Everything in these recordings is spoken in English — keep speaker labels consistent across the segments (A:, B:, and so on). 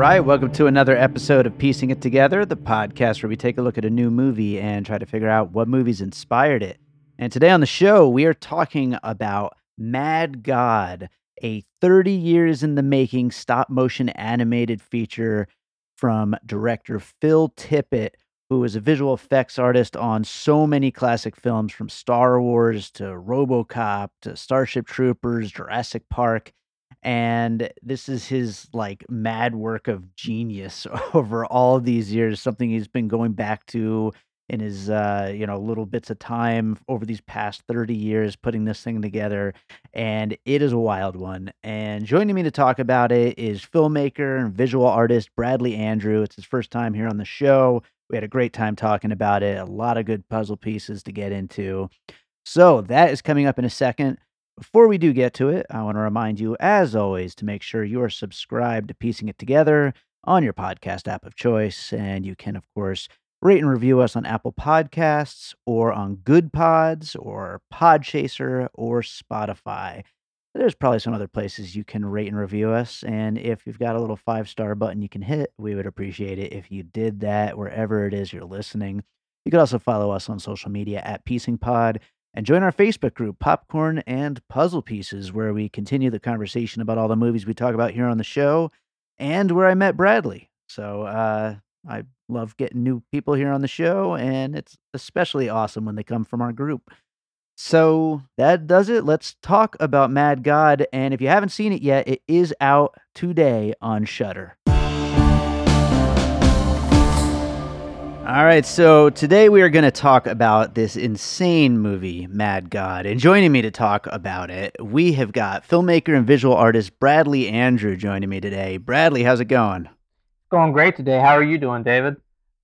A: Right, welcome to another episode of Piecing It Together, the podcast where we take a look at a new movie and try to figure out what movies inspired it. And today on the show, we are talking about Mad God, a 30 years in the making stop motion animated feature from director Phil Tippett, who was a visual effects artist on so many classic films from Star Wars to Robocop to Starship Troopers, Jurassic Park and this is his like mad work of genius over all these years something he's been going back to in his uh you know little bits of time over these past 30 years putting this thing together and it is a wild one. And joining me to talk about it is filmmaker and visual artist Bradley Andrew. It's his first time here on the show. We had a great time talking about it a lot of good puzzle pieces to get into. So that is coming up in a second before we do get to it, I want to remind you, as always, to make sure you are subscribed to Piecing It Together on your podcast app of choice. And you can, of course, rate and review us on Apple Podcasts or on Goodpods or Podchaser or Spotify. There's probably some other places you can rate and review us. And if you've got a little five star button you can hit, we would appreciate it if you did that wherever it is you're listening. You could also follow us on social media at Piecing Pod and join our Facebook group, Popcorn and Puzzle Pieces, where we continue the conversation about all the movies we talk about here on the show and where I met Bradley. So uh, I love getting new people here on the show, and it's especially awesome when they come from our group. So that does it. Let's talk about Mad God. And if you haven't seen it yet, it is out today on Shudder. All right, so today we are going to talk about this insane movie, Mad God. And joining me to talk about it, we have got filmmaker and visual artist Bradley Andrew joining me today. Bradley, how's it going?
B: Going great today. How are you doing, David?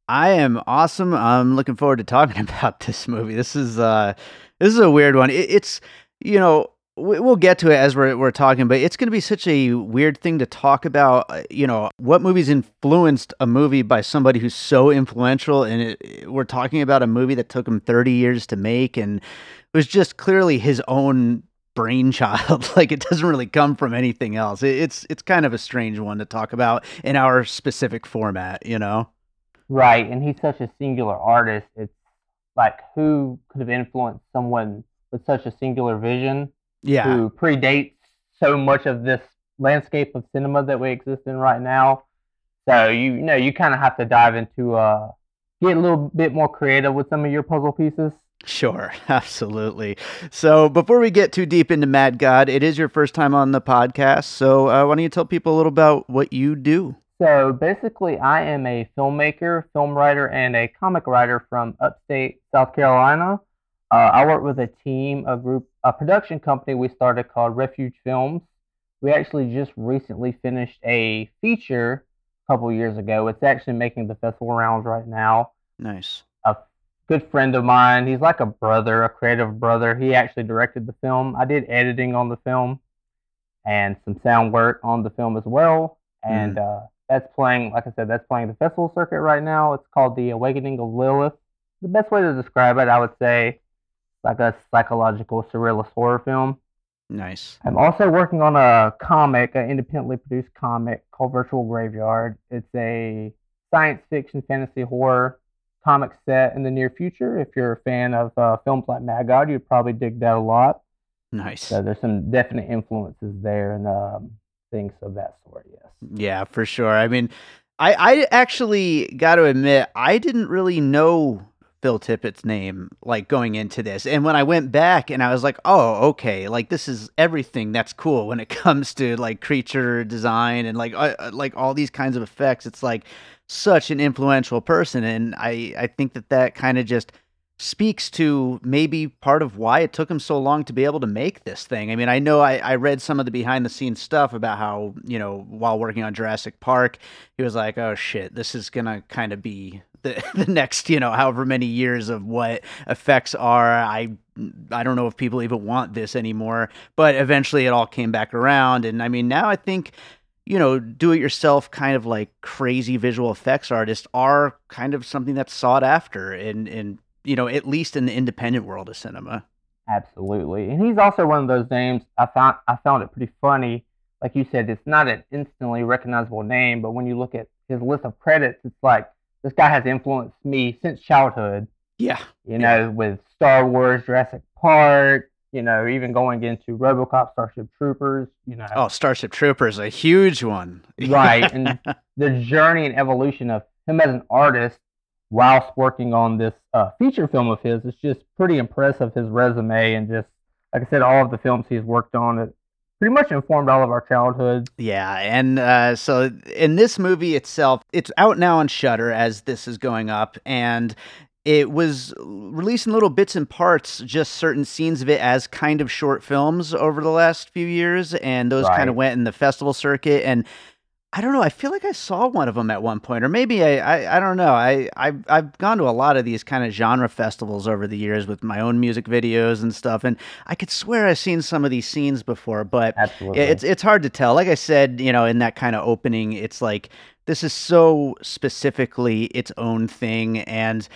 A: I am awesome. I'm looking forward to talking about this movie. This is uh this is a weird one. It, it's you know, we'll get to it as we're we're talking, but it's going to be such a weird thing to talk about. uh, You know, what movies influenced a movie by somebody who's so influential, and it, we're talking about a movie that took him 30 years to make, and it was just clearly his own brainchild. like it doesn't really come from anything else. It, it's it's kind of a strange one to talk about in our specific format. You know.
B: Right, and he's such a singular artist. It's like who could have influenced someone with such a singular vision
A: Yeah.
B: who predates so much of this landscape of cinema that we exist in right now. So you, you know you kind of have to dive into uh get a little bit more creative with some of your puzzle pieces.
A: Sure, absolutely. So before we get too deep into Mad God, it is your first time on the podcast. So uh, why don't you tell people a little about what you do?
B: So basically, I am a filmmaker, film writer, and a comic writer from upstate South Carolina. Uh, I work with a team, a group, a production company we started called Refuge Films. We actually just recently finished a feature a couple years ago. It's actually making the festival rounds right now.
A: Nice.
B: A good friend of mine, he's like a brother, a creative brother. He actually directed the film. I did editing on the film and some sound work on the film as well. And uh, that's playing, like I said, that's playing the festival circuit right now. It's called The Awakening of Lilith. The best way to describe it, I would say, like a psychological surrealist horror film.
A: Nice.
B: I'm also working on a comic, an independently produced comic called Virtual Graveyard. It's a science fiction, fantasy, horror comic set in the near future. If you're a fan of uh, films like Mad God, you'd probably dig that a lot.
A: Nice.
B: So there's some definite influences there, and um, things of that sort. Yes.
A: Yeah, for sure. I mean, I I actually got to admit I didn't really know Phil Tippett's name like going into this. And when I went back and I was like, "Oh, okay, like this is everything that's cool when it comes to like creature design and like uh, uh, like all these kinds of effects." It's like such an influential person and I I think that that kind of just speaks to maybe part of why it took him so long to be able to make this thing. I mean, I know I, I read some of the behind the scenes stuff about how, you know, while working on Jurassic Park, he was like, oh shit, this is going to kind of be the, the next, you know, however many years of what effects are. I I don't know if people even want this anymore, but eventually it all came back around. And I mean, now I think you know, do it yourself kind of like crazy visual effects artists are kind of something that's sought after in in you know, at least in the independent world of cinema.
B: Absolutely. And he's also one of those names I found I found it pretty funny. Like you said, it's not an instantly recognizable name, but when you look at his list of credits, it's like this guy has influenced me since childhood.
A: Yeah.
B: You know, yeah. with Star Wars, Jurassic Park, you know, even going into RoboCop, Starship Troopers, you know.
A: Oh, Starship Troopers, a huge one.
B: right. And the journey and evolution of him as an artist whilst working on this uh, feature film of his. It's just pretty impressive, his resume, and just, like I said, all of the films he's worked on. Pretty much informed all of our childhood.
A: Yeah, and uh, so in this movie itself, it's out now on Shudder as this is going up, and it was releasing little bits and parts, just certain scenes of it as kind of short films over the last few years, and those right. kind of went in the festival circuit and I don't know. I feel like I saw one of them at one point, or maybe I, I, I don't know. I, I've, I've gone to a lot of these kind of genre festivals over the years with my own music videos and stuff, and I could swear I've seen some of these scenes before, but
B: Absolutely.
A: it's, it's hard to tell. Like I said, you know, in that kind of opening, it's like this is so specifically its own thing, and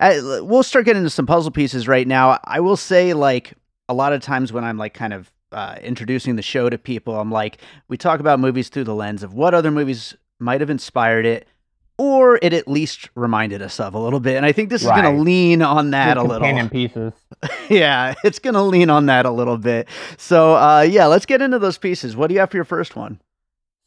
A: I, we'll start getting into some puzzle pieces right now. I will say, like a lot of times when I'm like kind of uh, introducing the show to people, I'm like, we talk about movies through the lens of what other movies might have inspired it, or it at least reminded us of a little bit. And I think this right. is going to lean on that a little.
B: in pieces.
A: yeah, it's going to lean on that a little bit. So, uh, yeah, let's get into those pieces. What do you have for your first one?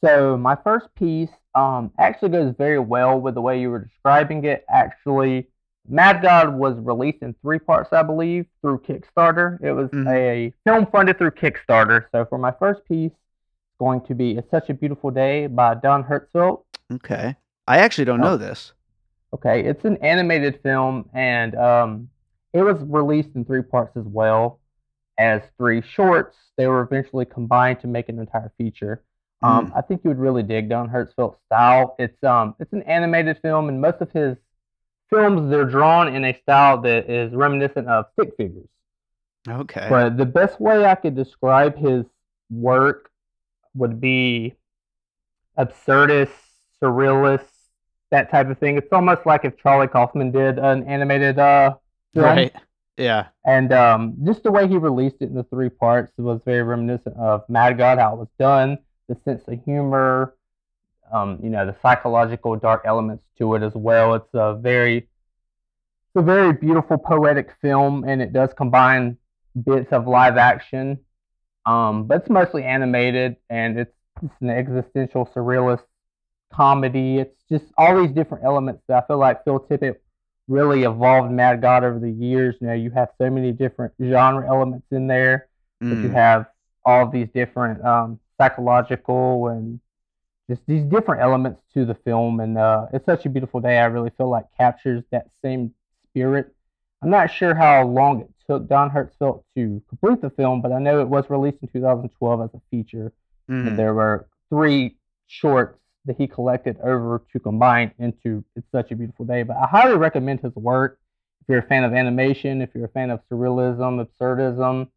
B: So, my first piece um, actually goes very well with the way you were describing it. Actually, Mad God was released in three parts, I believe, through Kickstarter. It was mm-hmm. a film funded through Kickstarter. So for my first piece, it's going to be "It's Such a Beautiful Day" by Don Hertzfeldt.
A: Okay, I actually don't know this.
B: Okay, it's an animated film, and um, it was released in three parts as well as three shorts. They were eventually combined to make an entire feature. Um, mm. I think you would really dig Don Hertzfeldt's style. It's um, it's an animated film, and most of his films they're drawn in a style that is reminiscent of stick figures.
A: Okay.
B: But the best way I could describe his work would be absurdist, surrealist, that type of thing. It's almost like if Charlie Kaufman did an animated uh
A: film. Right. Yeah.
B: And um, just the way he released it in the three parts was very reminiscent of Mad God, how it was done, the sense of humor, um, you know, the psychological dark elements to it as well. It's a very, it's a very beautiful poetic film, and it does combine bits of live action, um, but it's mostly animated, and it's, it's an existential surrealist comedy. It's just all these different elements that I feel like Phil Tippett really evolved Mad God over the years. Now you have so many different genre elements in there, mm. but you mm. have all these different um, psychological and just these different elements to the film. And uh, it's such a beautiful day. I really feel like captures that same spirit. I'm not sure how long it took Don Hertzfeldt to complete the film, but I know it was released in 2012 as a feature. Mm. And there were three shorts that he collected over to combine into It's Such a Beautiful Day. But I highly recommend his work. If you're a fan of animation, if you're a fan of surrealism, absurdism,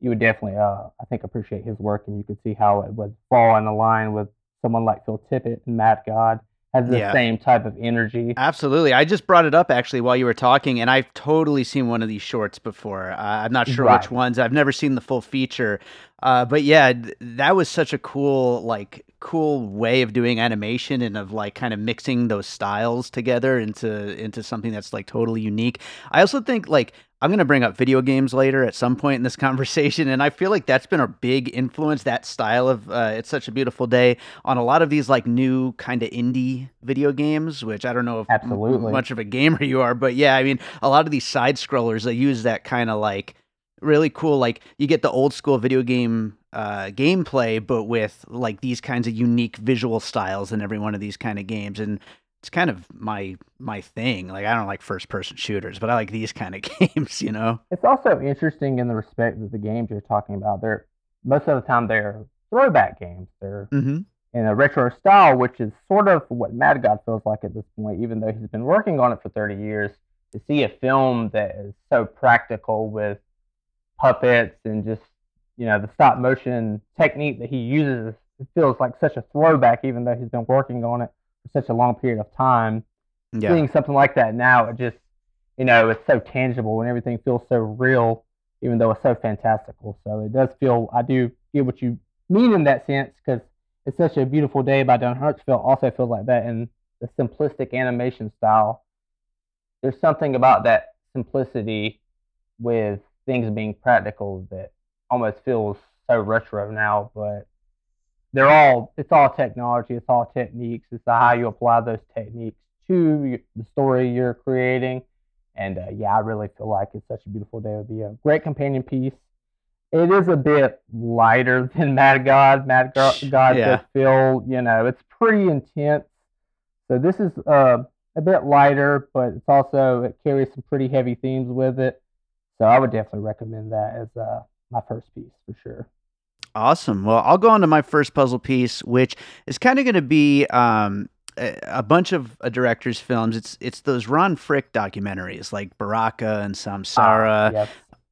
B: you would definitely, uh, I think, appreciate his work, and you could see how it would fall in line with someone like Phil Tippett and Mad God has the yeah. same type of energy.
A: Absolutely. I just brought it up actually while you were talking, and I've totally seen one of these shorts before. Uh, I'm not sure right. which ones. I've never seen the full feature, Uh, but yeah, th- that was such a cool, like, cool way of doing animation and of like kind of mixing those styles together into into something that's like totally unique. I also think like I'm going to bring up video games later at some point in this conversation, and I feel like that's been a big influence. That style of uh, "It's Such a Beautiful Day" on a lot of these like new kind of indie video games, which I don't know if
B: Absolutely.
A: much of a gamer you are, but yeah, I mean, a lot of these side scrollers they use that kind of like really cool. Like you get the old school video game uh, gameplay, but with like these kinds of unique visual styles in every one of these kind of games, and it's kind of my my thing. Like I don't like first person shooters, but I like these kind of games. You know?
B: It's also interesting in the respect that the games you're talking about, they're most of the time they're throwback games. They're
A: Mm-hmm.
B: in a retro style, which is sort of what Mad God feels like at this point, even though he's been working on it for 30 years. To see a film that is so practical with puppets and just, you know, the stop motion technique that he uses, it feels like such a throwback, even though he's been working on it for such a long period of time.
A: Yeah.
B: Seeing something like that now, it just, you know, it's so tangible and everything feels so real, even though it's so fantastical. So it does feel, I do get what you mean in that sense, because it's such a beautiful day by Don Hertzfeldt also feels like that in the simplistic animation style. There's something about that simplicity with things being practical that almost feels so retro now, but they're all it's all technology, it's all techniques, it's the how you apply those techniques to the story you're creating. And uh, yeah, I really feel like it's such a beautiful day. It would be a great companion piece. It is a bit lighter than Mad God. Mad Go- God
A: Yeah.
B: does feel, you know, it's pretty intense. So this is uh, a bit lighter, but it's also it carries some pretty heavy themes with it. So I would definitely recommend that as uh, my first piece for sure.
A: Awesome. Well, I'll go on to my first puzzle piece, which is kind of going to be um, a, a bunch of a director's films. It's it's those Ron Fricke documentaries like Baraka and Samsara,
B: Ah, yes,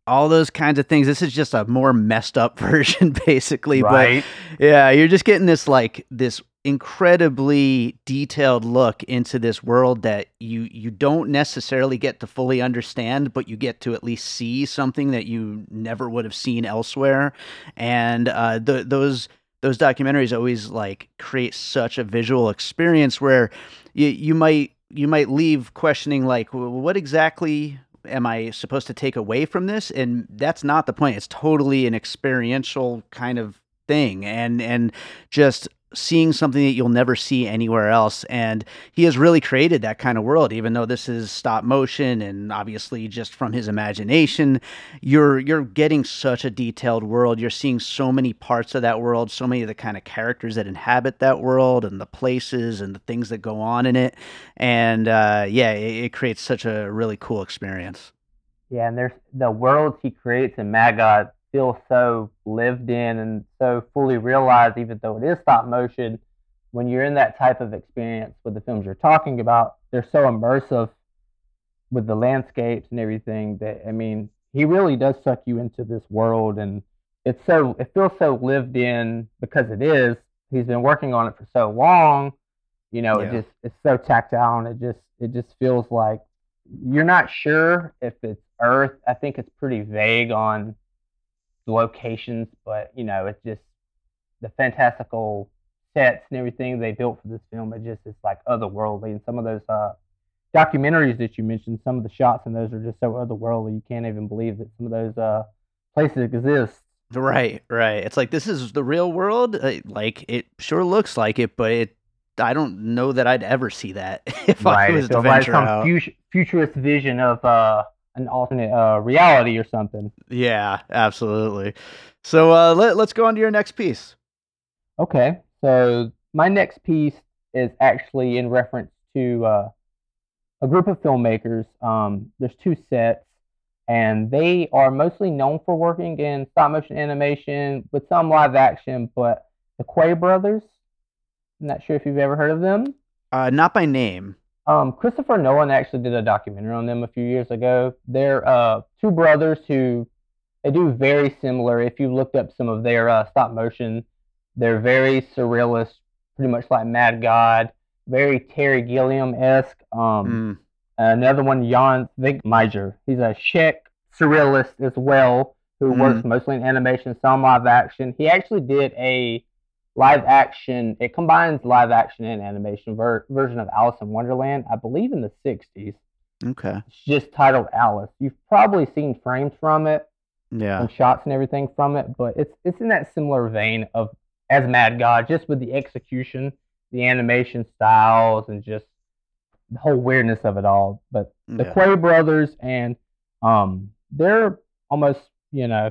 A: all those kinds of things. This is just a more messed up version, basically.
B: right.
A: But yeah, you're just getting this like this incredibly detailed look into this world that you you don't necessarily get to fully understand, but you get to at least see something that you never would have seen elsewhere. And uh, those those documentaries always like create such a visual experience where you you might you might leave questioning like what exactly am I supposed to take away from this? And that's not the point. It's totally an experiential kind of thing and and just seeing something that you'll never see anywhere else. And he has really created that kind of world even though this is stop motion and obviously just from his imagination. You're you're getting such a detailed world. You're seeing so many parts of that world so many of the kind of characters that inhabit that world and the places and the things that go on in it. And uh, yeah it, it creates such a really cool experience.
B: Yeah, and there's the worlds he creates in Mad God feel so lived in and so fully realized, even though it is stop motion. When you're in that type of experience with the films you're talking about, they're so immersive with the landscapes and everything that I mean, he really does suck you into this world, and it's so it feels so lived in because it is. He's been working on it for so long, you know. It just it's so tactile, and it just it just feels like you're not sure if it's Earth. I think it's pretty vague on the locations, but you know, it's just the fantastical sets and everything they built for this film. It just is like otherworldly, and some of those uh, documentaries that you mentioned, some of the shots in those are just so otherworldly. You can't even believe that some of those uh, places exist.
A: Right, right. It's like this is the real world. Uh, Like it sure looks like it, but it. I don't know that I'd ever see that if I was
B: It
A: to
B: feels like some
A: out.
B: fut- futurist vision of uh, an alternate uh, reality or something.
A: Yeah, absolutely. So uh, let, let's go on to your next piece.
B: Okay, so my next piece is actually in reference to uh, a group of filmmakers. Um, there's two sets, and they are mostly known for working in stop motion animation with some live action, but the Quay brothers. I'm not sure if you've ever heard of them.
A: Uh, not by name.
B: Um, Christopher Nolan actually did a documentary on them a few years ago. They're uh, two brothers who they do very similar. If you looked up some of their uh, stop motion, they're very surrealist, pretty much like Mad God, very Terry Gilliam esque. Um,
A: Mm,
B: another one, Jan Švankmajer. He's a Czech surrealist as well, who
A: Mhm.
B: works mostly in animation, some live action. He actually did a live action. It combines live action and animation ver- version of Alice in Wonderland, I believe, in the '60s.
A: Okay.
B: It's just titled Alice. You've probably seen frames from it
A: Yeah.
B: and shots and everything from it, but it's it's in that similar vein of as Mad God, just with the execution, the animation styles, and just the whole weirdness of it all. But the
A: Yeah.
B: Quay brothers and um, they're almost you know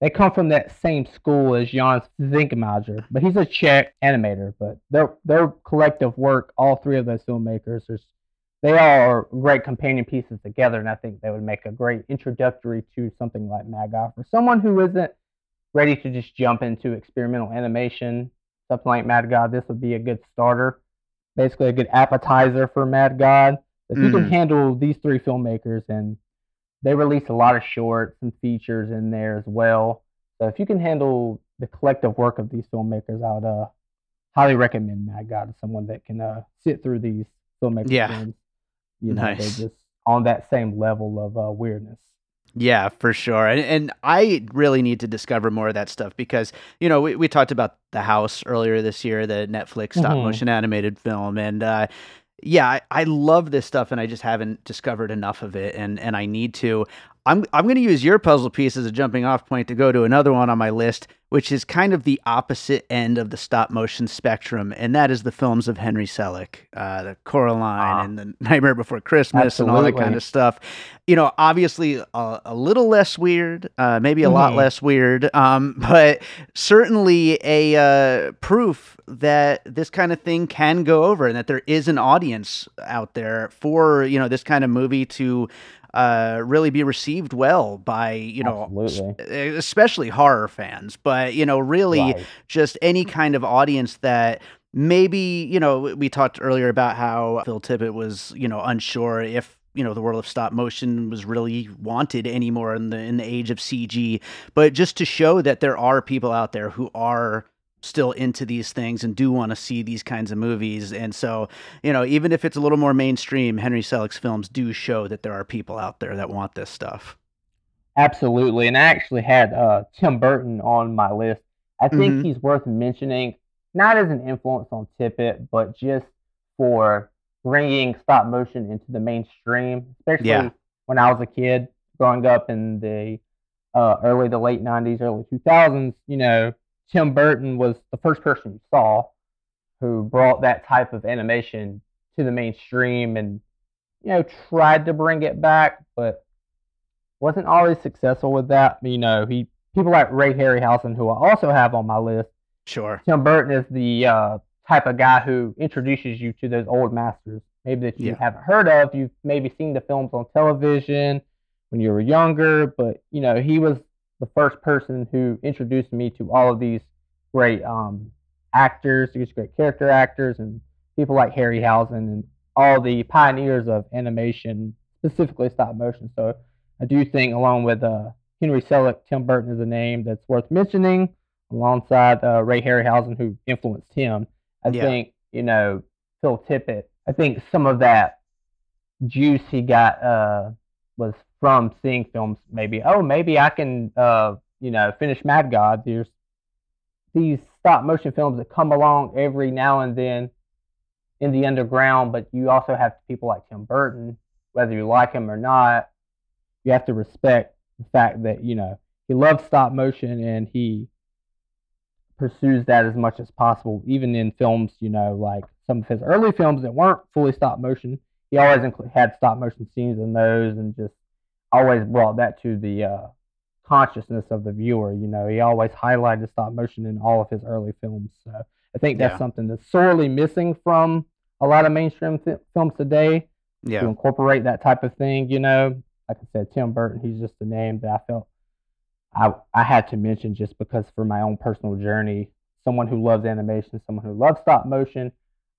B: they come from that same school as Jan Švankmajer, but he's a Czech animator. But their their collective work, all three of those filmmakers, is they all are great companion pieces together, and I think they would make a great introductory to something like Mad God for someone who isn't ready to just jump into experimental animation. Something like Mad God, this would be a good starter, basically a good appetizer for Mad God. If you can
A: Mhm.
B: handle these three filmmakers, and they release a lot of shorts and features in there as well. So if you can handle the collective work of these filmmakers, I would uh, highly recommend Mad God to someone that can uh, sit through these filmmakers'
A: Yeah.
B: films. You know,
A: Nice.
B: they're just on that same level of uh, weirdness.
A: Yeah, for sure. And, and I really need to discover more of that stuff because, you know, we, we talked about The House earlier this year, the Netflix stop
B: Mhm.
A: motion animated film. And uh, yeah, I, I love this stuff and I just haven't discovered enough of it. And, and I need to. I'm, I'm going to use your puzzle piece as a jumping off point to go to another one on my list, which is kind of the opposite end of the stop motion spectrum. And that is the films of Henry Selick, uh, the Coraline
B: Ah.
A: and the Nightmare Before Christmas and all that kind of stuff you know, obviously a, a little less weird, uh, maybe a lot
B: Mhm.
A: less weird, um, but certainly a uh, proof that this kind of thing can go over and that there is an audience out there for you know this kind of movie to uh, really be received well by you know
B: Absolutely.
A: especially horror fans, but you know really
B: Right.
A: just any kind of audience that maybe you know we talked earlier about how Phil Tippett was you know unsure if you know the world of stop motion was really wanted anymore in the in the age of CG but just to show that there are people out there who are still into these things and do want to see these kinds of movies and so you know even if it's a little more mainstream Henry Selick's films do show that there are people out there that want this stuff
B: Absolutely. And I actually had uh, Tim Burton on my list. I think
A: Mhm.
B: he's worth mentioning, not as an influence on Tippett, but just for bringing stop motion into the mainstream, especially
A: Yeah.
B: when I was a kid growing up in the uh, early to late 90s, early 2000s. You know, Tim Burton was the first person you saw who brought that type of animation to the mainstream and, you know, tried to bring it back, but wasn't always successful with that. You know, he people like Ray Harryhausen, who I also have on my list.
A: sure
B: Tim Burton is the uh, type of guy who introduces you to those old masters, maybe that you
A: Yeah.
B: haven't heard of. You've maybe seen the films on television when you were younger, but you know, he was the first person who introduced me to all of these great um, actors, these great character actors, and people like Harryhausen and all the pioneers of animation, specifically stop motion. So I do think, along with uh, Henry Selick, Tim Burton is a name that's worth mentioning, alongside uh, Ray Harryhausen, who influenced him. I
A: Yeah.
B: think you know Phil Tippett. I think some of that juice he got uh, was from seeing films. Maybe oh, maybe I can uh, you know finish Mad God. There's these stop motion films that come along every now and then in the underground, but you also have people like Tim Burton, whether you like him or not. You have to respect the fact that you know he loves stop motion and he pursues that as much as possible, even in films, you know, like some of his early films that weren't fully stop motion. He always had stop motion scenes in those and just always brought that to the uh, consciousness of the viewer. You know, he always highlighted stop motion in all of his early films. So I think that's
A: Yeah.
B: something that's sorely missing from a lot of mainstream fi- films today
A: Yeah.
B: to incorporate that type of thing. You know, like I said, Tim Burton, he's just a name that I felt I I had to mention just because for my own personal journey, someone who loves animation, someone who loves stop motion,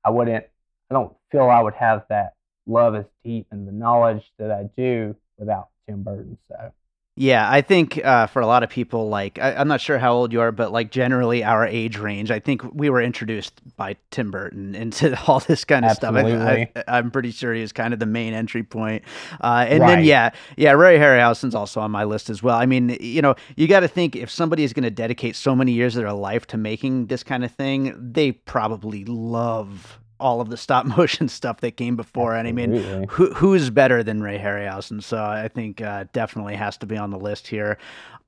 B: I wouldn't, I don't feel I would have that love as deep and the knowledge that I do without Tim Burton. So
A: Yeah, I think uh, for a lot of people, like I, I'm not sure how old you are, but like generally our age range, I think we were introduced by Tim Burton into all this kind of
B: Absolutely.
A: stuff. I, I'm pretty sure he was kind of the main entry point. Uh, and
B: Right.
A: then yeah, yeah, Ray Harryhausen's also on my list as well. I mean, you know, you got to think if somebody is going to dedicate so many years of their life to making this kind of thing, they probably love all of the stop motion stuff that came before. And I mean, who who's better than Ray Harryhausen? So I think uh, definitely has to be on the list here.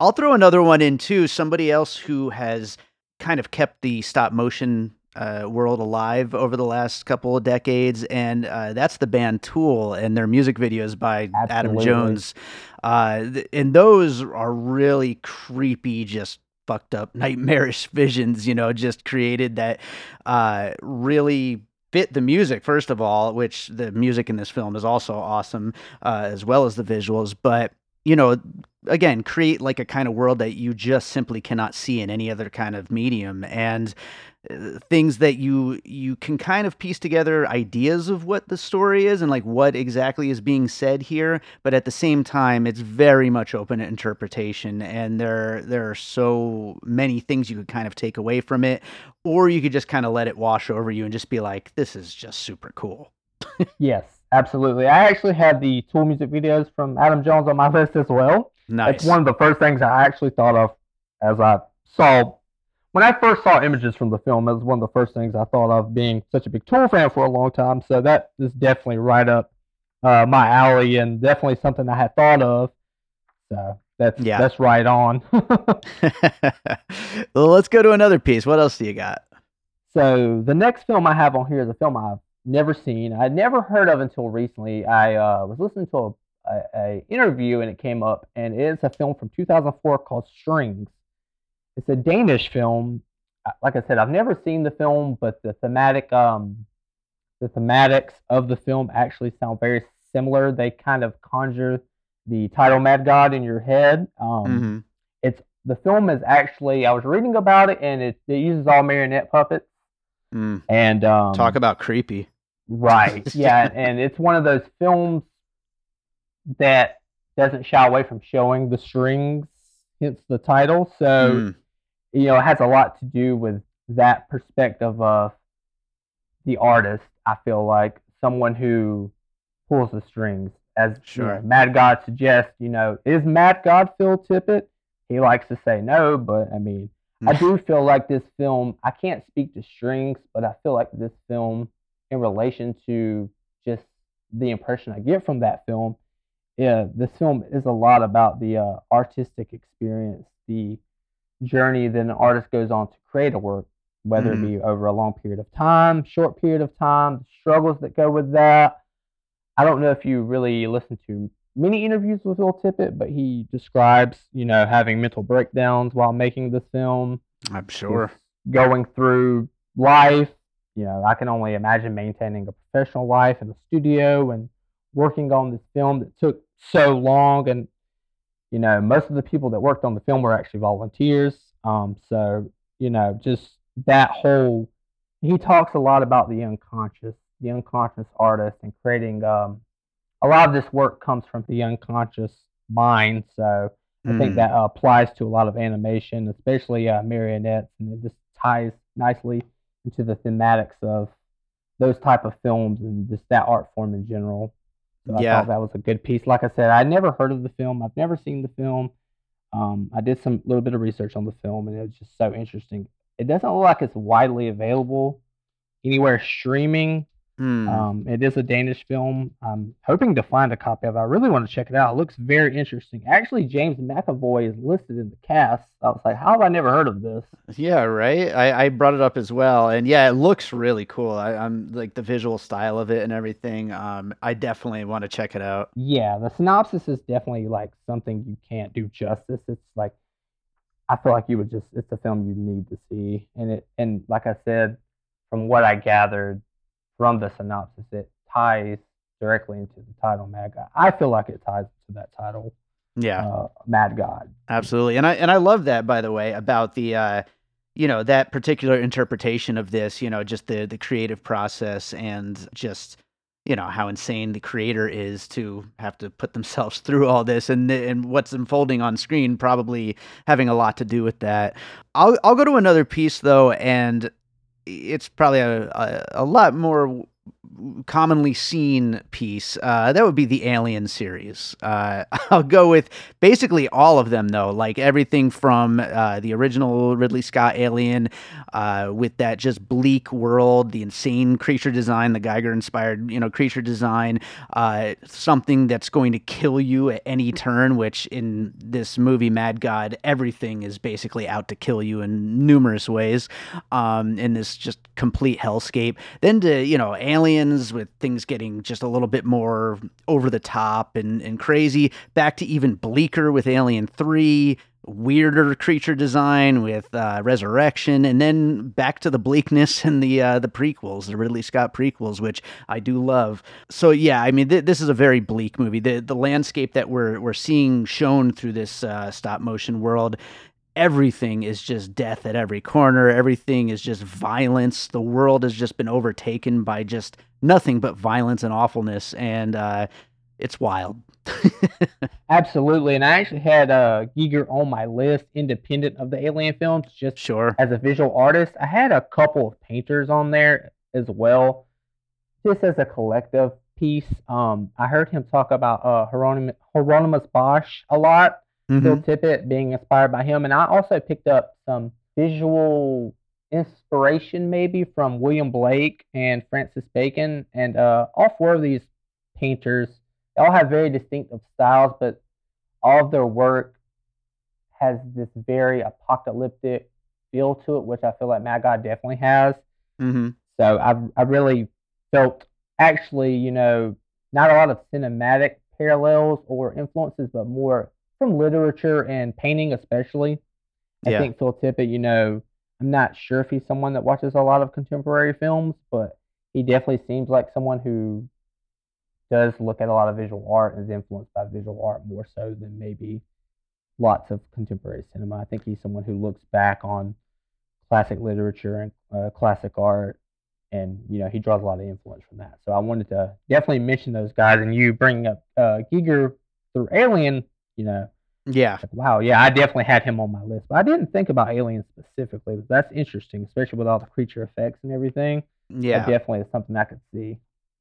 A: I'll throw another one in too. Somebody else who has kind of kept the stop motion uh, world alive over the last couple of decades, and uh, that's the band Tool and their music videos by Adam Jones. Uh, th- and those are really creepy, just fucked up, nightmarish visions. You know, just created that uh, really fit the music first of all which the music in this film is also awesome uh, as well as the visuals but you know again create like a kind of world that you just simply cannot see in any other kind of medium. And uh, things that you you can kind of piece together ideas of what the story is and like what exactly is being said here but at the same time it's very much open to interpretation. And there there are so many things you could kind of take away from it or you could just kind of let it wash over you and just be like this is just super cool.
B: Yes, absolutely. I actually had the Tool music videos from Adam Jones on my list as well.
A: nice
B: That's one of the first things I actually thought of as I saw when I first saw images from the film. It was one of the first things I thought of being such a big Tool fan for a long time. So that is definitely right up uh, my alley and definitely something I had thought of. So that's
A: Yeah.
B: that's right on.
A: well let's go to another piece what else do you got
B: So the next film I have on here is a film I've never seen. I'd never heard of until recently. I uh, was listening to a, a, a interview and it came up, and it's a film from 2004 called Strings. It's a Danish film. Like I said, I've never seen the film, but the thematic, um, the thematics of the film actually sound very similar. They kind of conjure the title "Mad God" in your head. Um,
A: Mhm.
B: It's the film is actually I was reading about it, and it, it uses all marionette puppets.
A: Mm.
B: And um,
A: talk about creepy
B: right, yeah, and it's one of those films that doesn't shy away from showing the strings, hence the title. So
A: Mm.
B: you know, it has a lot to do with that perspective of the artist. I feel like someone who pulls the strings, as you know, Mad God suggests. You know, is Mad God Phil Tippett? He likes to say no, but I mean, I do feel like this film. I can't speak to strings, but I feel like this film, in relation to just the impression I get from that film, yeah, this film is a lot about the uh, artistic experience, the journey that an artist goes on to create a work, whether
A: Mhm.
B: it be over a long period of time, short period of time, the struggles that go with that. I don't know if you really listen to many interviews with Phil Tippett, but he describes, you know, having mental breakdowns while making this film,
A: i'm sure
B: just going through life. You know, I can only imagine maintaining a professional life in the studio and working on this film that took so long. And, you know, most of the people that worked on the film were actually volunteers. Um, so, you know, just that whole, he talks a lot about the unconscious, the unconscious artist and creating, um, a lot of this work comes from the unconscious mind. So, I think
A: Mm.
B: that uh, applies to a lot of animation, especially uh, marionettes, and it just ties nicely into the thematics of those type of films and just that art form in general. So I
A: Yeah.
B: thought that was a good piece. Like I said, I never heard of the film. I've never seen the film. Um, I did some little bit of research on the film, and it was just so interesting. It doesn't look like it's widely available anywhere streaming.
A: Mm.
B: Um, it is a Danish film. I'm hoping to find a copy of it. I really want to check it out. It looks very interesting. Actually, James McAvoy is listed in the cast. I was like, how have I never heard of this?
A: Yeah, right. I, I brought it up as well, and yeah, it looks really cool. I, I'm like the visual style of it and everything. Um, I definitely want to check it out.
B: Yeah, the synopsis is definitely like something you can't do justice. It's like I feel like you would just it's a film you need to see. And it and like I said, from what I gathered from the synopsis, it ties directly into the title Mad God. I feel like it ties to that title,
A: Yeah,
B: uh, Mad God.
A: absolutely. And I and I love that by the way about the uh, you know that particular interpretation of this. You know, just the the creative process and just you know how insane the creator is to have to put themselves through all this and and what's unfolding on screen probably having a lot to do with that. I'll I'll go to another piece though and it's probably a, a, a lot more commonly seen piece, uh, that would be the Alien series. Uh, I'll go with basically all of them, though, like everything from uh, the original Ridley Scott Alien, uh, with that just bleak world, the insane creature design, the Giger inspired, you know, creature design, uh, something that's going to kill you at any turn. Which in this movie, Mad God, everything is basically out to kill you in numerous ways. Um, in this just complete hellscape. Then to you know, Alien with things getting just a little bit more over the top and, and crazy, back to even bleaker with Alien 3, weirder creature design with uh, Resurrection, and then back to the bleakness and the uh, the prequels, the Ridley Scott prequels, which I do love. So yeah, I mean th- this is a very bleak movie. The the landscape that we're we're seeing shown through this uh, stop motion world everything is just death at every corner. Everything is just violence. The world has just been overtaken by just nothing but violence and awfulness, and uh, it's wild.
B: Absolutely, and I actually had uh, Giger on my list, independent of the Alien films, just
A: sure
B: as a visual artist. I had a couple of painters on there as well, just as a collective piece. Um, I heard him talk about uh, Hieronymus, Hieronymus Bosch a lot mm-hmm. Phil Tippett being inspired by him. And I also picked up some visual inspiration maybe from William Blake and Francis Bacon. And uh, all four of these painters, they all have very distinctive styles, but all of their work has this very apocalyptic feel to it, which I feel like Mad God definitely has.
A: Mm-hmm.
B: So I I really felt actually, you know, not a lot of cinematic parallels or influences, but more from literature and painting, especially. I yeah. think Phil Tippett, you know, I'm not sure if he's someone that watches a lot of contemporary films, but he definitely seems like someone who does look at a lot of visual art and is influenced by visual art more so than maybe lots of contemporary cinema. I think he's someone who looks back on classic literature and uh, classic art, and you know he draws a lot of influence from that. So I wanted to definitely mention those guys, and you bringing up uh, Giger through Alien you know.
A: Yeah.
B: Like, wow. Yeah, I definitely had him on my list, but I didn't think about aliens specifically. But that's interesting, especially with all the creature effects and everything.
A: Yeah.
B: That definitely is something I could see.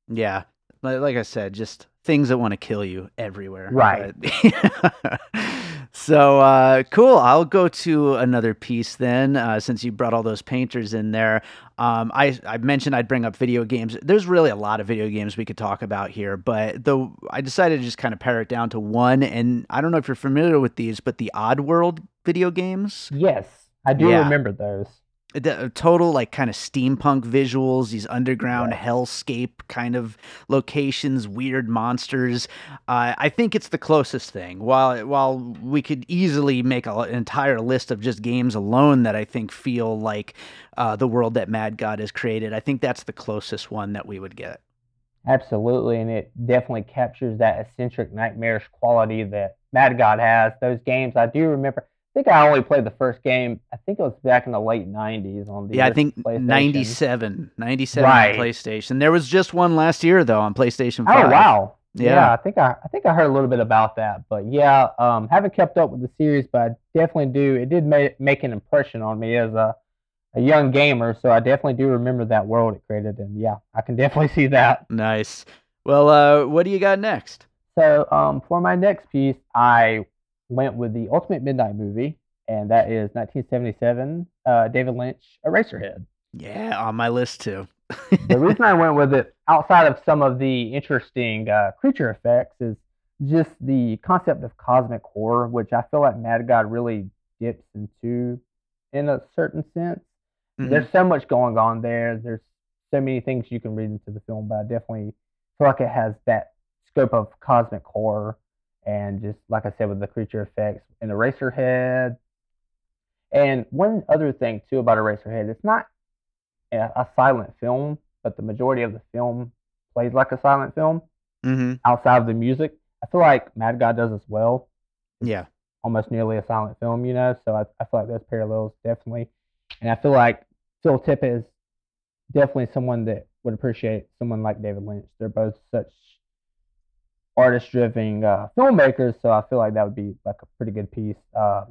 A: Yeah. Like I said, just things that want to kill you everywhere.
B: Right.
A: So uh, cool. I'll go to another piece then, uh, since you brought all those painters in there. Um, I I mentioned I'd bring up video games. There's really a lot of video games we could talk about here, but though I decided to just kind of pare it down to one. And I don't know if you're familiar with these, but the Oddworld video games.
B: Yes, I do yeah. remember those
A: the uh, total like kind of steampunk visuals these underground yeah. hellscape kind of locations weird monsters. Uh, i think it's the closest thing. While while we could easily make a, an entire list of just games alone that i think feel like uh, the world that mad god has created i think that's the closest one that we would get.
B: Absolutely and it definitely captures that eccentric nightmarish quality that mad god has. Those games i do remember think I only played the first game. I think it was back in the late '90s on the
A: yeah. I think 97, 97 right. PlayStation. There was just one last year though on PlayStation 5.
B: Oh wow! Yeah. yeah. I think I I think I heard a little bit about that, but yeah, um, haven't kept up with the series, but I definitely do. It did make make an impression on me as a a young gamer, so I definitely do remember that world it created, and yeah, I can definitely see that.
A: Nice. Well, uh, what do you got next?
B: So, um, for my next piece, I went with the Ultimate Midnight Movie, and that is 1977, uh, David Lynch, Eraserhead.
A: Yeah, on my list too.
B: the reason I went with it, outside of some of the interesting uh, creature effects, is just the concept of cosmic horror, which I feel like Mad God really dips into in a certain sense. Mm-hmm. There's so much going on there. There's so many things you can read into the film, but I definitely feel like it has that scope of cosmic horror and just like I said with the creature effects and Eraserhead. And one other thing too about Eraserhead, it's not a, a silent film, but the majority of the film plays like a silent film
A: mm-hmm.
B: outside of the music. I feel like Mad God does as well.
A: Yeah,
B: almost nearly a silent film, you know. So I, I feel like those parallels definitely, and I feel like Phil Tippett is definitely someone that would appreciate someone like David Lynch. They're both such artist-driven uh, filmmakers, so I feel like that would be like a pretty good piece. Because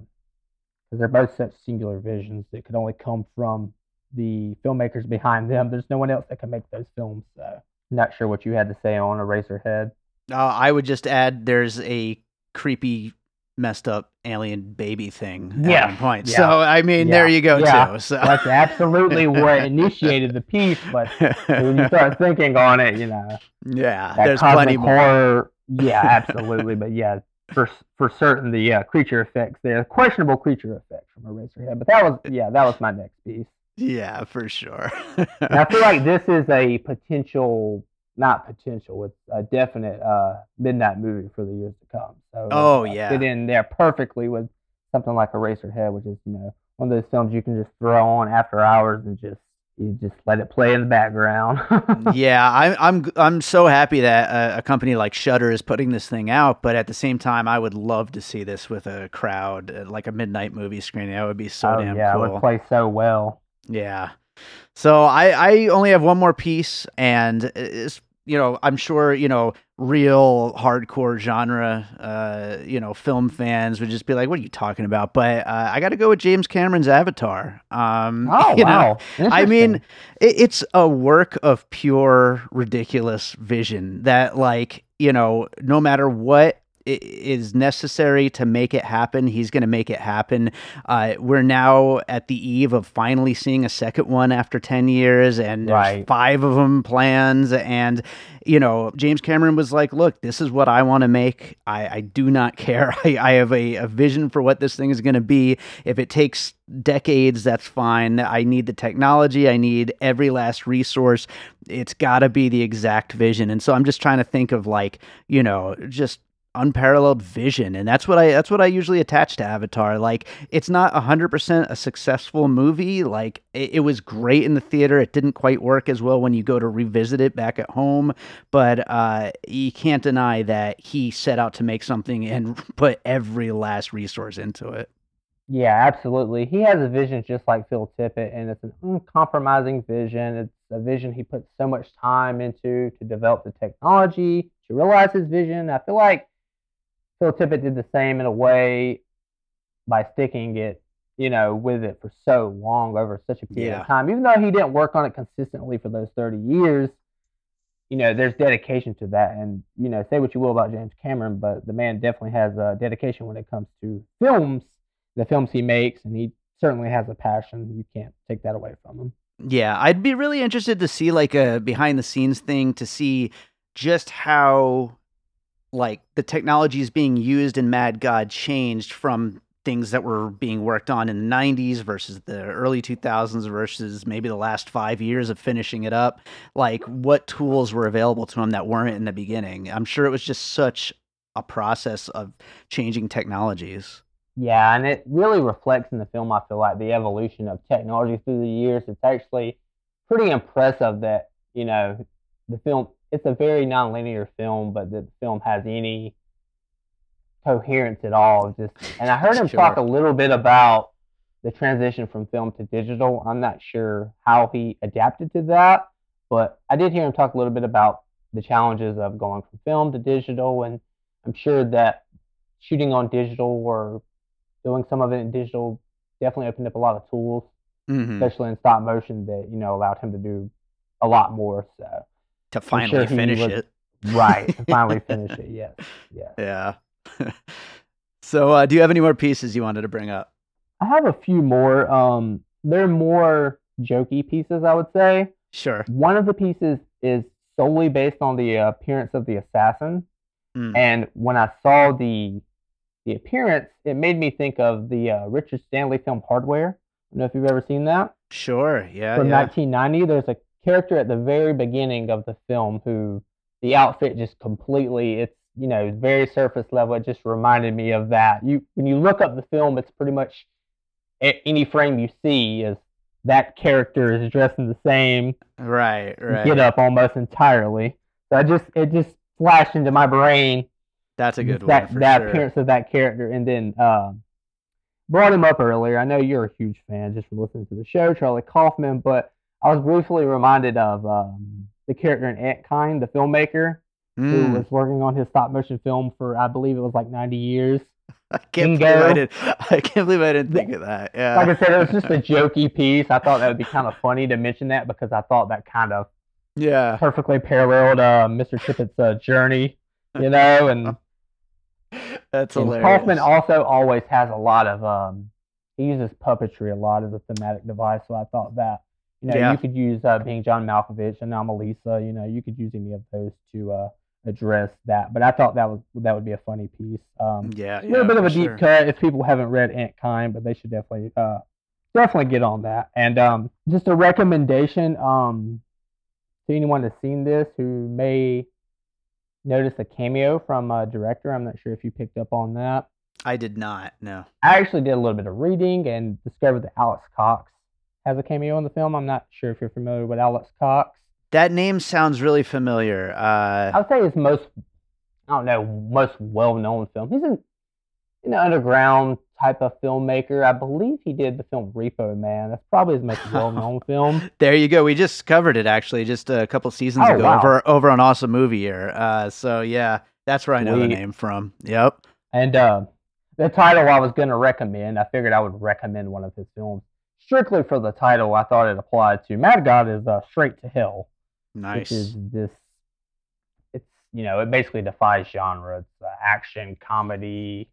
B: um, they're both such singular visions that could only come from the filmmakers behind them. There's no one else that can make those films. So, not sure what you had to say on Eraserhead.
A: Uh, I would just add there's a creepy messed up alien baby thing
B: yeah.
A: at one point.
B: Yeah.
A: So I mean,
B: yeah.
A: there you go
B: yeah.
A: too. So
B: that's absolutely what initiated the piece. But when you start thinking on it, you know,
A: yeah, there's plenty more.
B: horror. Yeah, absolutely. but yeah, for for certain, the uh, creature effects there, questionable creature effects from Eraserhead. But that was yeah, that was my next piece.
A: Yeah, for sure.
B: I feel like this is a potential not potential. It's a definite uh, midnight movie for the years to come. So
A: oh
B: uh,
A: yeah,
B: fit in there perfectly with something like Eraserhead, which is you know one of those films you can just throw on after hours and just you just let it play in the background.
A: yeah, I'm I'm I'm so happy that a, a, company like Shudder is putting this thing out, but at the same time, I would love to see this with a crowd, uh, like a midnight movie screening. That would be so
B: oh,
A: damn
B: yeah,
A: cool.
B: it would play so well.
A: Yeah. So I I only have one more piece, and it's you know, I'm sure, you know, real hardcore genre, uh, you know, film fans would just be like, what are you talking about? But uh, I got to go with James Cameron's Avatar. Um,
B: oh, wow.
A: I mean, it, it's a work of pure, ridiculous vision that, like, you know, no matter what is necessary to make it happen, he's going to make it happen. Uh, we're now at the eve of finally seeing a second one after 10 years, and
B: right.
A: five of them plans. And, you know, James Cameron was like, Look, this is what I want to make. I, I, do not care. I, I have a, a vision for what this thing is going to be. If it takes decades, that's fine. I need the technology, I need every last resource. It's got to be the exact vision. And so I'm just trying to think of, like, you know, just unparalleled vision and that's what i that's what i usually attach to avatar. Like it's not 100% a successful movie. Like it, it, was great in the theater. It didn't quite work as well when you go to revisit it back at home but uh you can't deny that he set out to make something and put every last resource into it.
B: Yeah absolutely. He has a vision just like phil tippett and it's an uncompromising vision. It's a vision he put so much time into to develop the technology to realize his vision. I feel like Phil Tippett did the same in a way by sticking it, you know, with it for so long over such a period
A: yeah.
B: of time. Even though he didn't work on it consistently for those 30 years, you know, there's dedication to that. And, you know, say what you will about James Cameron, but the man definitely has a dedication when it comes to films, the films he makes, and he certainly has a passion. You can't take that away from him.
A: Yeah, I'd be really interested to see like a behind the scenes thing to see just how like the technologies being used in Mad God changed from things that were being worked on in the 90s versus the early 2000s versus maybe the last five years of finishing it up. Like what tools were available to him that weren't in the beginning? I'm sure it was just such a process of changing technologies.
B: Yeah and it really reflects in the film i feel like the evolution of technology through the years. It's actually pretty impressive that you know the film it's a very nonlinear film, but the film has any coherence at all. Just and I heard him
A: sure.
B: talk a little bit about the transition from film to digital. I'm not sure how he adapted to that, but I did hear him talk a little bit about the challenges of going from film to digital, and I'm sure that shooting on digital or doing some of it in digital definitely opened up a lot of tools,
A: mm-hmm.
B: especially in stop motion, that you know allowed him to do a lot more. So
A: to finally
B: sure
A: finish
B: was,
A: it.
B: right, to finally finish it. Yes, yes.
A: Yeah. so, uh, do you have any more pieces you wanted to bring up?
B: I have a few more. Um, they're more jokey pieces, I would say.
A: Sure.
B: One of the pieces is solely based on the appearance of the assassin,
A: mm.
B: and when I saw the the appearance, it made me think of the uh, Richard Stanley film Hardware. I don't know if you've ever seen that.
A: Sure. Yeah.
B: From
A: yeah.
B: 1990, there's a character at the very beginning of the film who the outfit just completely it's you know very surface level. It just reminded me of that. You when you look up the film it's pretty much any frame you see is that character is dressed in the same
A: right right.
B: get up almost entirely. So i just it just flashed into my brain.
A: That's a good
B: that,
A: one
B: that
A: sure.
B: appearance of that character and then uh, brought him up earlier. I know you're a huge fan just from listening to the show charlie kaufman but I was briefly reminded of um, the character in Antkind, the filmmaker who
A: Mm.
B: was working on his stop motion film for I believe it was like 90 years.
A: I can't believe I
B: Bingo.
A: did. I can't believe I didn't think of that. Yeah.
B: Like I said, it was just a jokey piece. I thought that would be kind of funny to mention that because I thought that kind of
A: yeah.
B: perfectly paralleled uh, Mr. Tippett's uh, journey, you know. And,
A: That's
B: and
A: hilarious.
B: Kaufman also always has a lot of um, he uses puppetry a lot as a thematic device. So I thought that you know
A: Yeah.
B: you could use uh, being John Malkovich and Anomalisa, you know, you could use any of those to uh, address that. But I thought that was that would be a funny piece. Um,
A: yeah.
B: a little
A: yeah,
B: bit of a deep
A: sure.
B: cut if people haven't read Antkind, but they should definitely uh definitely get on that. And um just a recommendation um to anyone that's seen this who may notice a cameo from a director. I'm not sure if you picked up on that.
A: I did not. No.
B: I actually did a little bit of reading and discovered that Alex Cox has a cameo in the film. I'm not sure if you're familiar with Alex Cox.
A: That name sounds really familiar. Uh,
B: I would say his most, I don't know, most well-known film. He's an, an underground type of filmmaker. I believe he did the film Repo Man. That's probably his most well-known film.
A: there you go. We just covered it actually just a couple seasons
B: Oh,
A: ago
B: wow.
A: over over on Awesome Movie Year. Uh, so yeah, that's where I know the name from. Yep.
B: And uh, the title I was going to recommend, I figured I would recommend one of his films strictly for the title. I thought it applied to Mad God is uh, Straight to Hell.
A: Nice.
B: which is this it's you know it basically defies genre it's uh, action comedy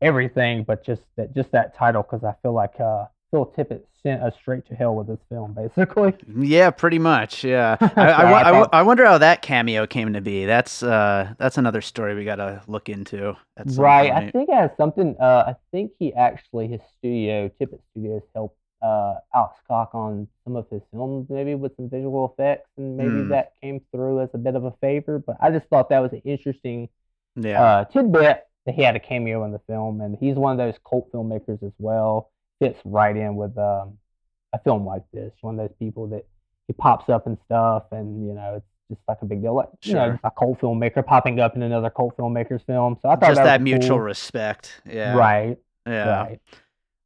B: everything but just that just that title because i feel like uh phil tippett sent us straight to hell with this film basically
A: Yeah, pretty much. Yeah, I, I,
B: I
A: I I wonder how that cameo came to be. That's uh, that's another story we gotta look into.
B: Right i think it has something uh i think he actually his studio tippett studios helped uh alex cox on some of his films maybe with some visual effects and maybe
A: Hmm.
B: that came through as a bit of a favor but i just thought that was an interesting
A: Yeah.
B: uh, tidbit that he had a cameo in the film, and he's one of those cult filmmakers as well. Fits right in with um, a film like this. One of those people that he pops up and stuff, and you know, it's just like a big deal. Like you know, a cult filmmaker popping up in another cult filmmaker's film. So I thought
A: just
B: that,
A: that mutual
B: cool.
A: respect. Yeah.
B: Right.
A: Yeah.
B: Right.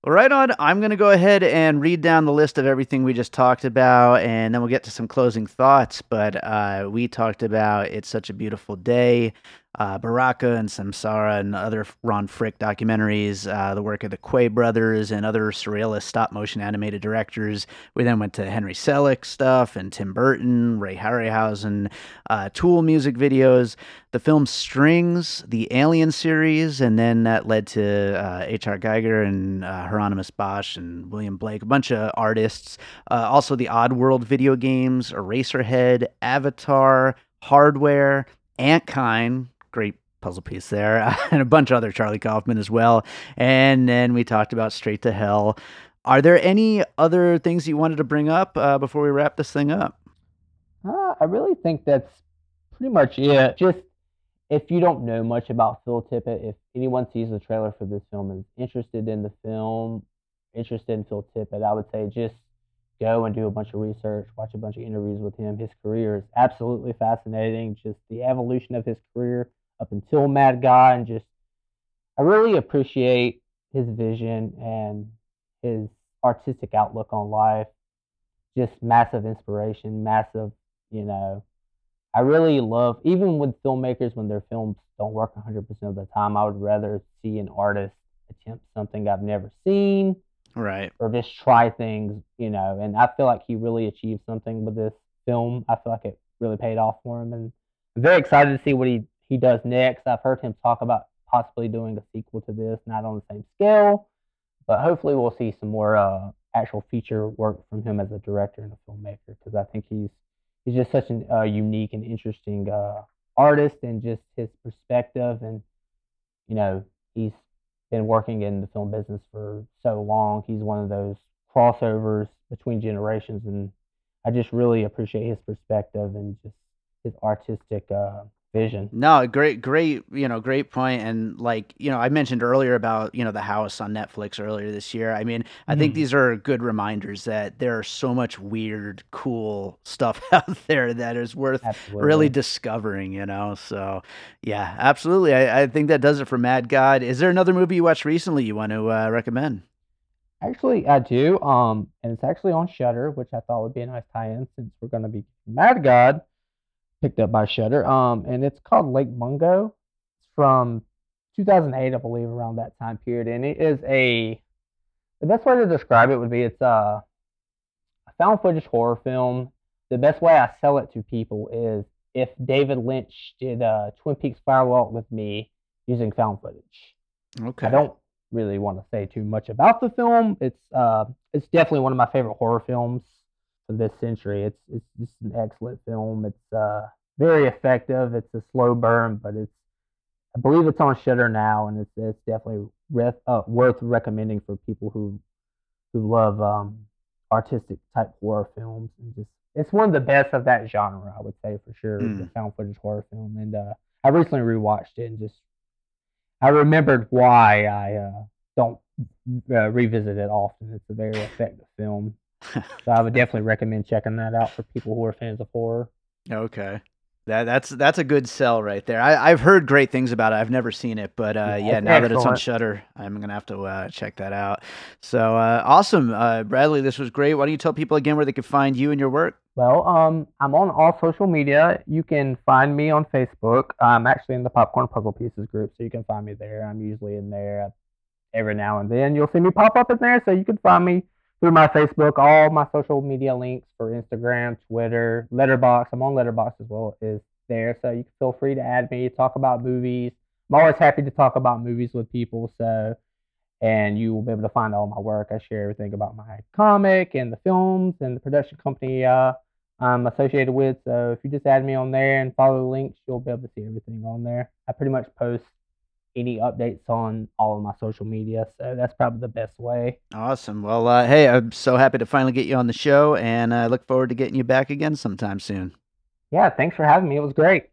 A: Well, right on. I'm going to go ahead and read down the list of everything we just talked about, and then we'll get to some closing thoughts. But uh, we talked about It's Such a Beautiful Day, uh, Baraka and Samsara, and other Ron Fricke documentaries, uh, the work of the Quay brothers and other surrealist stop motion animated directors. We then went to Henry Selick stuff and Tim Burton, Ray Harryhausen, uh, Tool music videos, the film Strings, the Alien series, and then that led to uh, H.R. Giger and uh, Hieronymus Bosch and William Blake, a bunch of artists. Uh, also, the Oddworld video games, Eraserhead, Avatar, Hardware, Antkind, great puzzle piece there, and a bunch of other Charlie Kaufman as well. And then we talked about Straight to Hell. Are there any other things you wanted to bring up uh, before we wrap this thing up?
B: Uh, I really think that's pretty much it. Just if you don't know much about Phil Tippett, if anyone sees the trailer for this film and is interested in the film, interested in Phil Tippett, I would say just go and do a bunch of research, watch a bunch of interviews with him. His career is absolutely fascinating. Just the evolution of his career up until Mad God, and just I really appreciate his vision and his artistic outlook on life. Just massive inspiration, massive, you know. I really love, even with filmmakers, when their films don't work 100% of the time, I would rather see an artist attempt something I've never seen
A: Right.
B: or just try things, you know. And I feel like he really achieved something with this film. I feel like it really paid off for him, and I'm very excited to see what he he does next. I've heard him talk about possibly doing a sequel to this, not on the same scale, but hopefully we'll see some more uh, actual feature work from him as a director and a filmmaker because I think he's he's just such a uh, unique and interesting uh, artist, and just his perspective and you know he's been working in the film business for so long. He's one of those crossovers between generations, and I just really appreciate his perspective and just his artistic uh, vision.
A: No, great, great, you know, great point. And like, you know, I mentioned earlier about, you know, the house on Netflix earlier this year. I mean, I think
B: Mhm.
A: these are good reminders that there are so much weird, cool stuff out there that is worth
B: Absolutely.
A: really discovering, you know? So, yeah, absolutely. I, I think that does it for Mad God. Is there another movie you watched recently you want to uh, recommend?
B: Actually, I do. Um, and it's actually on Shudder, which I thought would be a nice tie-in since we're gonna be Mad God picked up by Shudder. Um, and it's called Lake Mungo. It's from 2008, I believe, around that time period, and it is a the best way to describe it would be it's a, a found footage horror film. The best way I sell it to people is if David Lynch did uh, Twin Peaks Fire Walk with me using found footage.
A: Okay.
B: I don't really want to say too much about the film. It's uh, it's definitely one of my favorite horror films for this century. It's it's just an excellent film. It's uh, very effective. It's a slow burn, but it's I believe it's on Shudder now, and it's it's definitely ref, uh, worth recommending for people who who love um, artistic type horror films and just it's one of the best of that genre, I would say for sure.
A: Mm.
B: The found footage horror film, and uh, I recently rewatched it and just I remembered why I uh, don't uh, revisit it often. It's a very effective film, so I would definitely recommend checking that out for people who are fans of horror.
A: Okay. That that's that's a good sell right there. I, I've heard great things about it. I've never seen it, but uh,
B: Yeah,
A: yeah, now that it's on. Shudder, I'm gonna have to uh, check that out. So uh, awesome, uh, Bradley. This was great. Why don't you tell people again where they can find you and your work?
B: Well, um, I'm on all social media. You can find me on Facebook. I'm actually in the Popcorn Puzzle Pieces group, so you can find me there. I'm usually in there every now and then. You'll see me pop up in there, so you can find me through my Facebook. All my social media links for Instagram, Twitter, Letterboxd. I'm on Letterboxd as well. Is there, so you can feel free to add me. Talk about movies. I'm always happy to talk about movies with people. So and you will be able to find all my work. I share everything about my comic and the films and the production company uh, I'm associated with. So if you just add me on there and follow the links, you'll be able to see everything on there. I pretty much post any updates on all of my social media, so that's probably the best way.
A: Awesome. Well, uh, hey, I'm so happy to finally get you on the show, and I look forward to getting you back again sometime soon.
B: Yeah, thanks for having me. It was great.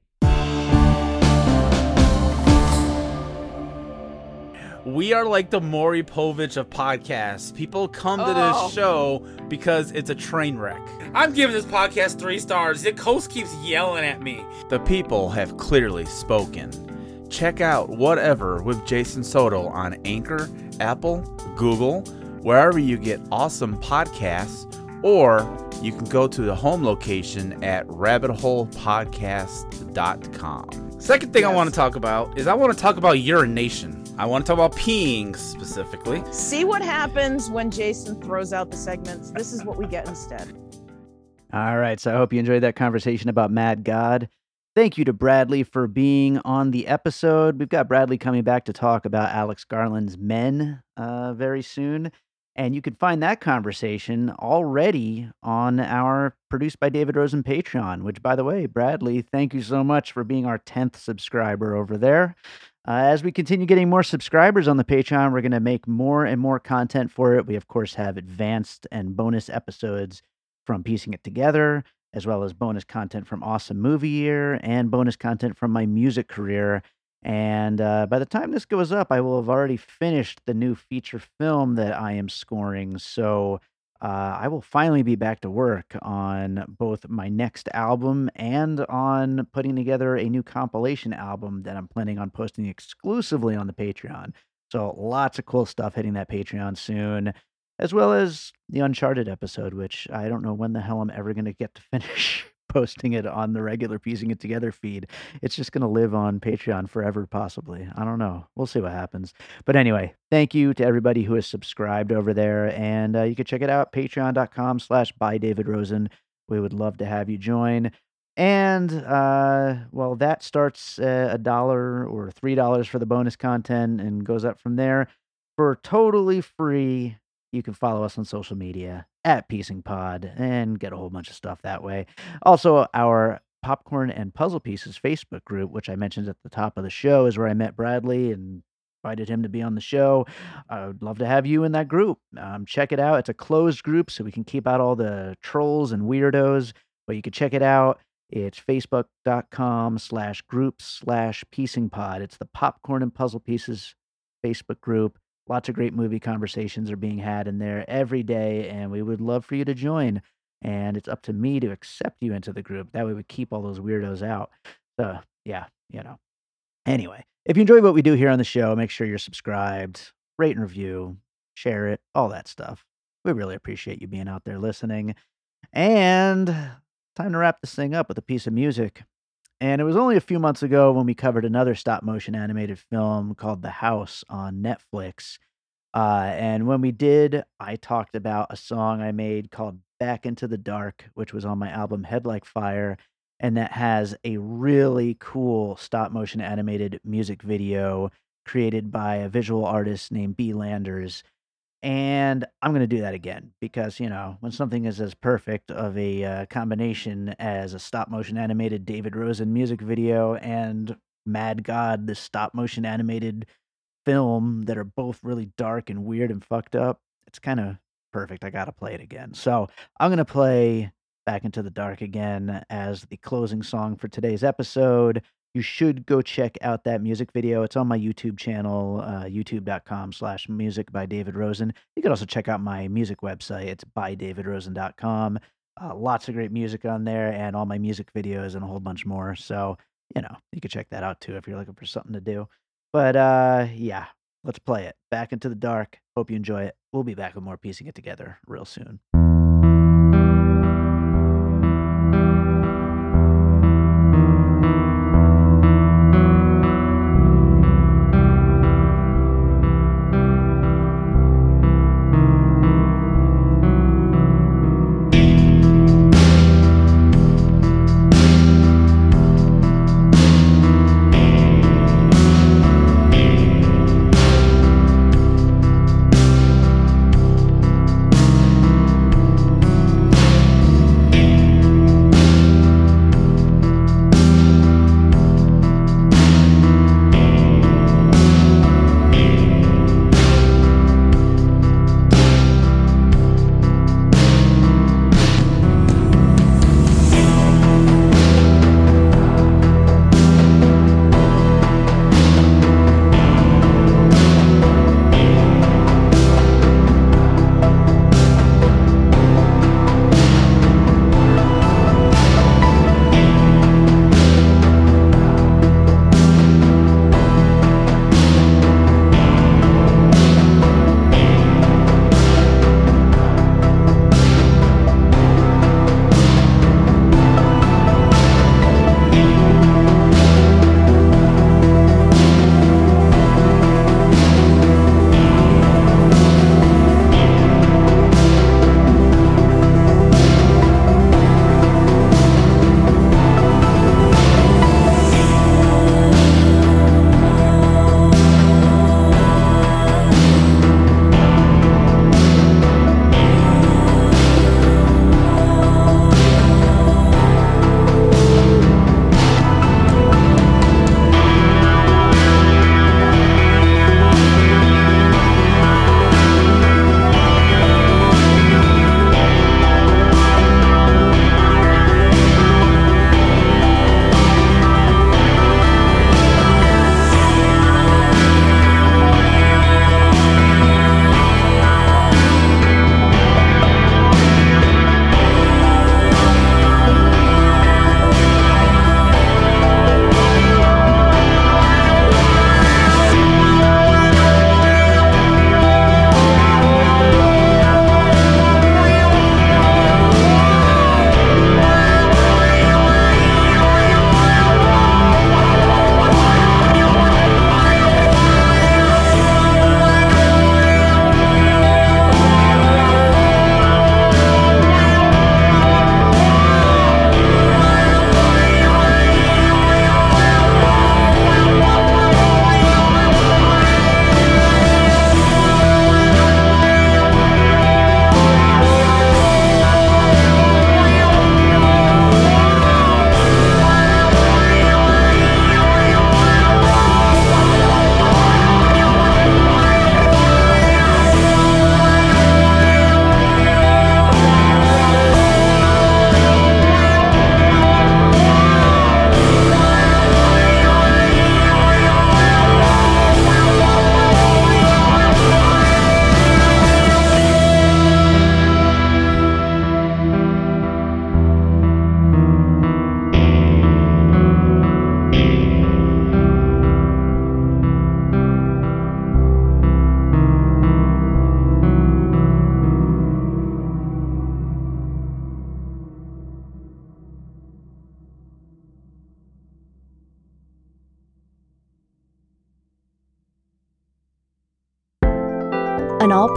C: We are like the Maury Povich of podcasts. People come to
D: Oh.
C: this show because it's a train wreck.
D: I'm giving this podcast three stars. The host keeps yelling at me.
C: The people have clearly spoken. Check out Whatever with Jason Soto on Anchor, Apple, Google, wherever you get awesome podcasts, or you can go to the home location at rabbitholepodcast.com. Second thing I want to talk about is I want to talk about urination. I want to talk about peeing specifically.
E: See what happens when Jason throws out the segments. This is what we get instead.
A: All right. So I hope you enjoyed that conversation about Mad God. Thank you to Bradley for being on the episode. We've got Bradley coming back to talk about Alex Garland's Men uh, very soon. And you can find that conversation already on our Produced by David Rosen Patreon, which, by the way, Bradley, thank you so much for being our 10th subscriber over there. Uh, as we continue getting more subscribers on the Patreon, we're going to make more and more content for it. We, of course, have advanced and bonus episodes from Piecing It Together, as well as bonus content from Awesome Movie Year and bonus content from my music career. And uh, by the time this goes up, I will have already finished the new feature film that I am scoring. So uh, I will finally be back to work on both my next album and on putting together a new compilation album that I'm planning on posting exclusively on the Patreon. So lots of cool stuff hitting that Patreon soon, as well as the Uncharted episode, which I don't know when the hell I'm ever going to get to finish posting it on the regular Piecing It Together feed. It's just going to live on Patreon forever, possibly. I don't know. We'll see what happens. But anyway, thank you to everybody who has subscribed over there. And uh, you can check it out, patreon.com slash by David Rosen. We would love to have you join. And uh, well, that starts a dollar or three dollars for the bonus content and goes up from there. For totally free, you can follow us on social media at Piecing Pod and get a whole bunch of stuff that way. Also, our Popcorn and Puzzle Pieces Facebook group, which I mentioned at the top of the show, is where I met Bradley and invited him to be on the show. I would love to have you in that group. Um, check it out. It's a closed group, so we can keep out all the trolls and weirdos, but you can check it out. It's facebook.com slash group slash piecing pod. It's the Popcorn and Puzzle Pieces Facebook group. Lots of great movie conversations are being had in there every day, and we would love for you to join. And it's up to me to accept you into the group. That way, we keep all those weirdos out. So, yeah, you know. Anyway, if you enjoy what we do here on the show, make sure you're subscribed, rate and review, share it, all that stuff. We really appreciate you being out there listening. And time to wrap this thing up with a piece of music. And it was only a few months ago when we covered another stop motion animated film called The House on Netflix. Uh, and when we did, I talked about a song I made called Back into the Dark, which was on my album Head Like Fire. And that has a really cool stop motion animated music video created by a visual artist named B. Landers. And I'm going to do that again because, you know, when something is as perfect of a uh, combination as a stop motion animated David Rosen music video and Mad God, the stop motion animated film that are both really dark and weird and fucked up, it's kind of perfect. I got to play it again. So I'm going to play Back into the Dark again as the closing song for today's episode you should go check out that music video. It's on my YouTube channel, uh, youtube.com slash music by David Rosen. You can also check out my music website. It's bydavidrosen.com. Uh, lots of great music on there and all my music videos and a whole bunch more. So, you know, you can check that out too if you're looking for something to do. But uh, yeah, let's play it. Back into the dark. Hope you enjoy it. We'll be back with more piecing it together real soon.